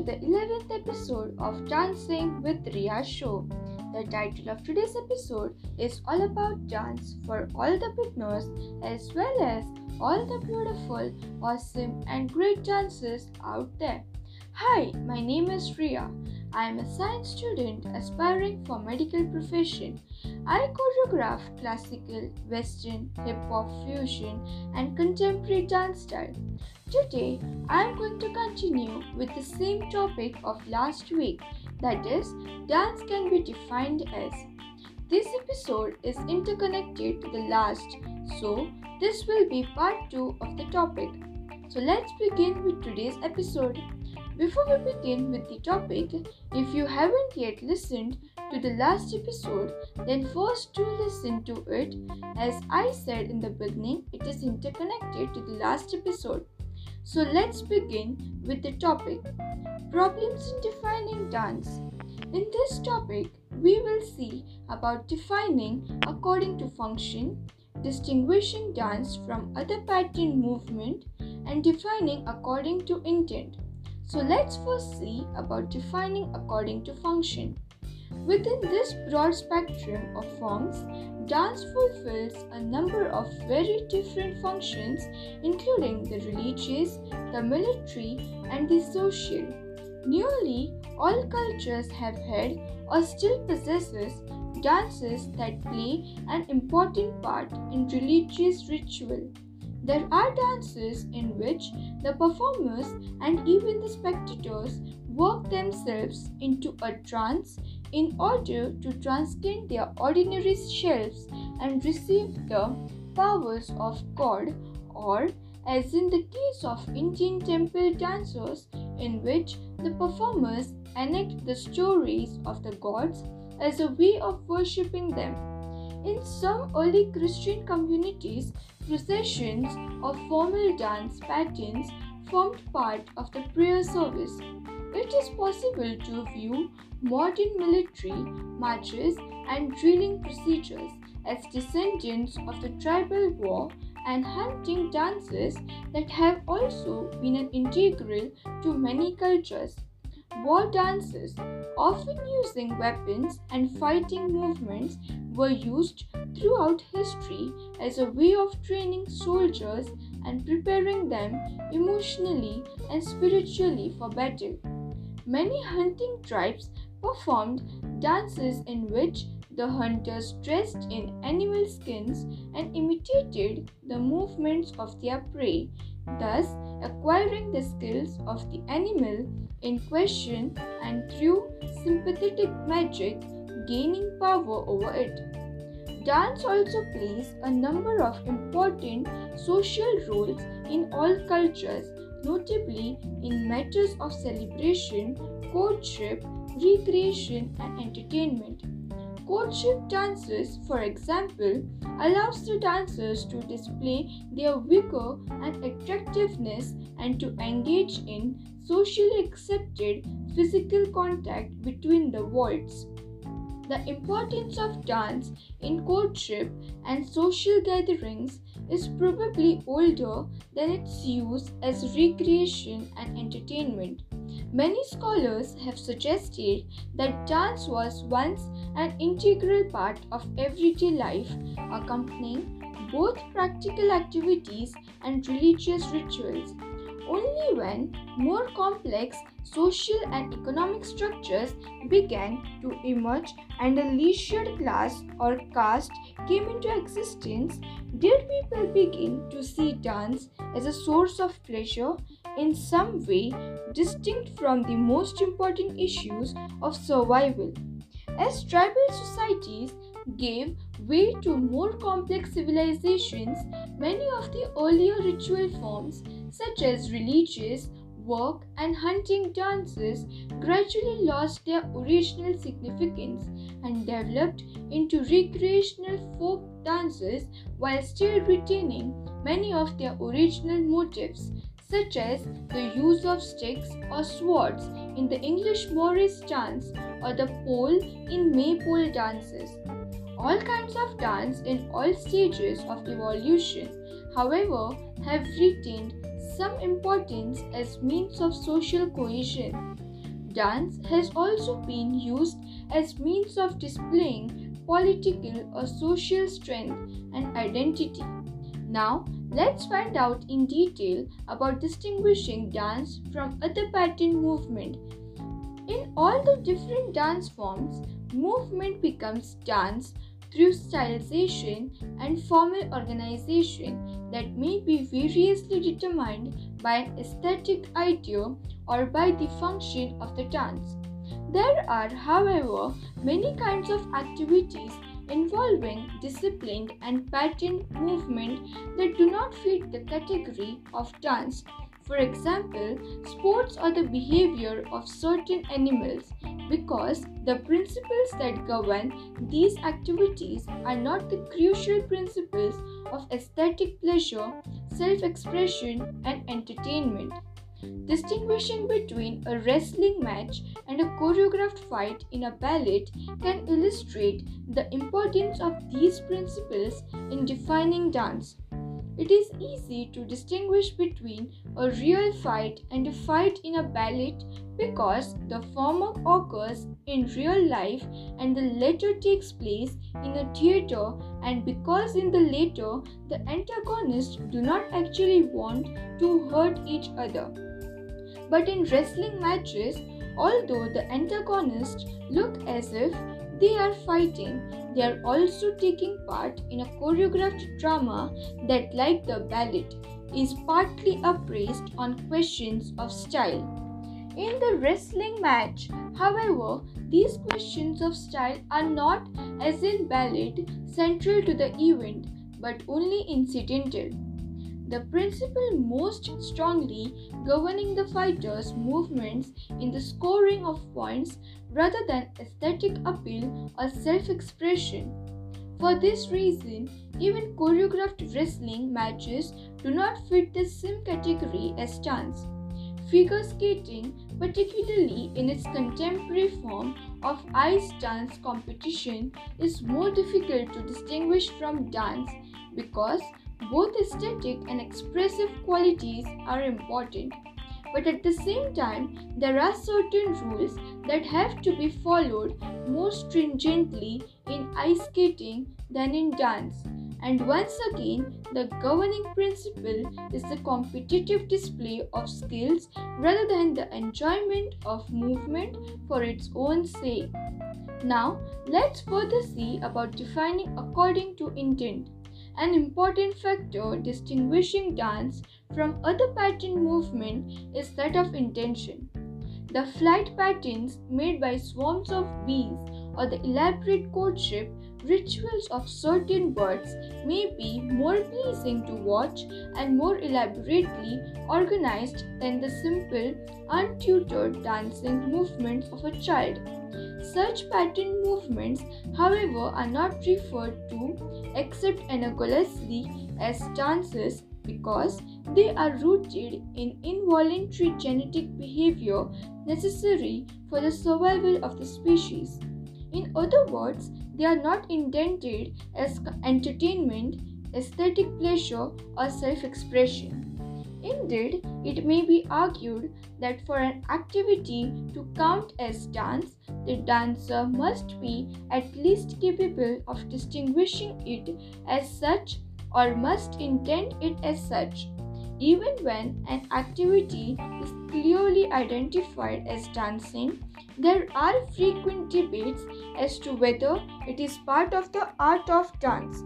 to the 11th episode of Dancing with Ria show. The title of today's episode is all about dance for all the beginners as well as all the beautiful, awesome, and great dancers out there. Hi, my name is Ria. I am a science student aspiring for medical profession. I choreograph classical, western, hip hop, fusion, and contemporary dance style. Today, I am going to continue with the same topic of last week that is, dance can be defined as. This episode is interconnected to the last, so this will be part 2 of the topic. So let's begin with today's episode. Before we begin with the topic, if you haven't yet listened to the last episode, then first do listen to it. As I said in the beginning, it is interconnected to the last episode. So let's begin with the topic Problems in defining dance. In this topic, we will see about defining according to function, distinguishing dance from other pattern movement, and defining according to intent. So let's first see about defining according to function. Within this broad spectrum of forms, dance fulfills a number of very different functions, including the religious, the military, and the social. Nearly all cultures have had or still possesses dances that play an important part in religious ritual. There are dances in which the performers and even the spectators work themselves into a trance in order to transcend their ordinary shelves and receive the powers of God, or as in the case of Indian temple dancers, in which the performers enact the stories of the gods as a way of worshipping them. In some early Christian communities, processions or formal dance patterns formed part of the prayer service. It is possible to view modern military marches and drilling procedures as descendants of the tribal war and hunting dances that have also been an integral to many cultures. War dances, often using weapons and fighting movements, were used throughout history as a way of training soldiers and preparing them emotionally and spiritually for battle. Many hunting tribes performed dances in which the hunters dressed in animal skins and imitated the movements of their prey, thus acquiring the skills of the animal in question and through sympathetic magic gaining power over it. Dance also plays a number of important social roles in all cultures, notably in matters of celebration, courtship, recreation, and entertainment. Courtship dances, for example, allows the dancers to display their vigor and attractiveness and to engage in socially accepted physical contact between the worlds. The importance of dance in courtship and social gatherings is probably older than its use as recreation and entertainment. Many scholars have suggested that dance was once an integral part of everyday life, accompanying both practical activities and religious rituals. Only when more complex social and economic structures began to emerge and a leisured class or caste came into existence did people begin to see dance as a source of pleasure in some way distinct from the most important issues of survival. As tribal societies gave way to more complex civilizations, many of the earlier ritual forms, such as religious, work, and hunting dances, gradually lost their original significance and developed into recreational folk dances while still retaining many of their original motifs such as the use of sticks or swords in the English Morris dance or the pole in maypole dances. All kinds of dance in all stages of evolution, however, have retained some importance as means of social cohesion. Dance has also been used as means of displaying political or social strength and identity. Now, let's find out in detail about distinguishing dance from other pattern movement. In all the different dance forms, movement becomes dance through stylization and formal organization that may be variously determined by an aesthetic idea or by the function of the dance. There are, however, many kinds of activities involving disciplined and patterned movement that do not fit the category of dance. For example, sports or the behavior of certain animals because the principles that govern these activities are not the crucial principles of aesthetic pleasure, self expression, and entertainment. Distinguishing between a wrestling match and a choreographed fight in a ballet can illustrate the importance of these principles in defining dance. It is easy to distinguish between a real fight and a fight in a ballet because the former occurs in real life and the latter takes place in a theater and because in the latter the antagonists do not actually want to hurt each other. But in wrestling matches, although the antagonists look as if they are fighting, they are also taking part in a choreographed drama that, like the ballet, is partly appraised on questions of style. In the wrestling match, however, these questions of style are not, as in ballet, central to the event but only incidental. The principle most strongly governing the fighter's movements in the scoring of points rather than aesthetic appeal or self expression. For this reason, even choreographed wrestling matches do not fit the same category as dance. Figure skating, particularly in its contemporary form of ice dance competition, is more difficult to distinguish from dance because both aesthetic and expressive qualities are important, but at the same time, there are certain rules that have to be followed more stringently in ice skating than in dance. And once again, the governing principle is the competitive display of skills rather than the enjoyment of movement for its own sake. Now, let's further see about defining according to intent. An important factor distinguishing dance from other pattern movement is that of intention. The flight patterns made by swarms of bees or the elaborate courtship rituals of certain birds may be more pleasing to watch and more elaborately organized than the simple, untutored dancing movements of a child. Such pattern movements, however, are not referred to except analogously as dances because they are rooted in involuntary genetic behavior necessary for the survival of the species. In other words, they are not intended as entertainment, aesthetic pleasure, or self expression. Indeed, it may be argued that for an activity to count as dance, the dancer must be at least capable of distinguishing it as such or must intend it as such. Even when an activity is clearly identified as dancing, there are frequent debates as to whether it is part of the art of dance.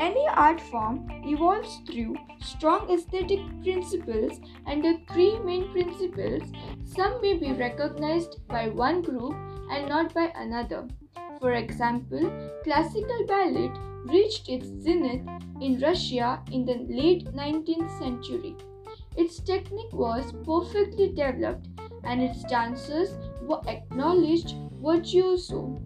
Any art form evolves through strong aesthetic principles, and the three main principles some may be recognized by one group and not by another. For example, classical ballet reached its zenith in Russia in the late 19th century. Its technique was perfectly developed and its dancers were acknowledged virtuoso.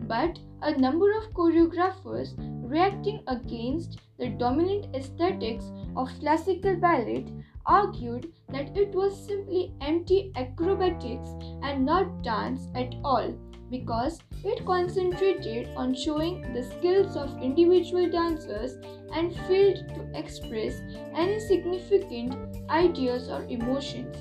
But a number of choreographers reacting against the dominant aesthetics of classical ballet argued that it was simply empty acrobatics and not dance at all because it concentrated on showing the skills of individual dancers and failed to express any significant ideas or emotions.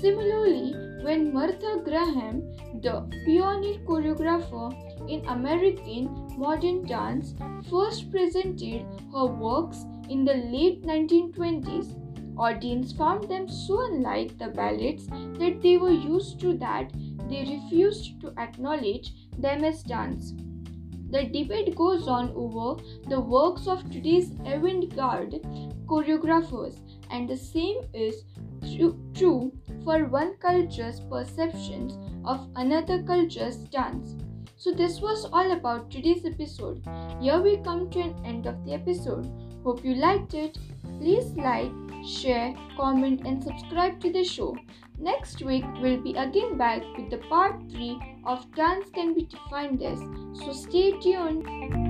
Similarly, when Martha Graham, the pioneer choreographer in American modern dance, first presented her works in the late 1920s. Audience found them so unlike the ballets that they were used to that they refused to acknowledge them as dance. The debate goes on over the works of today's avant garde choreographers, and the same is true for one culture's perceptions of another culture's dance. So, this was all about today's episode. Here we come to an end of the episode. Hope you liked it. Please like, share, comment, and subscribe to the show. Next week, we'll be again back with the part 3 of Dance Can Be Defined As. So, stay tuned.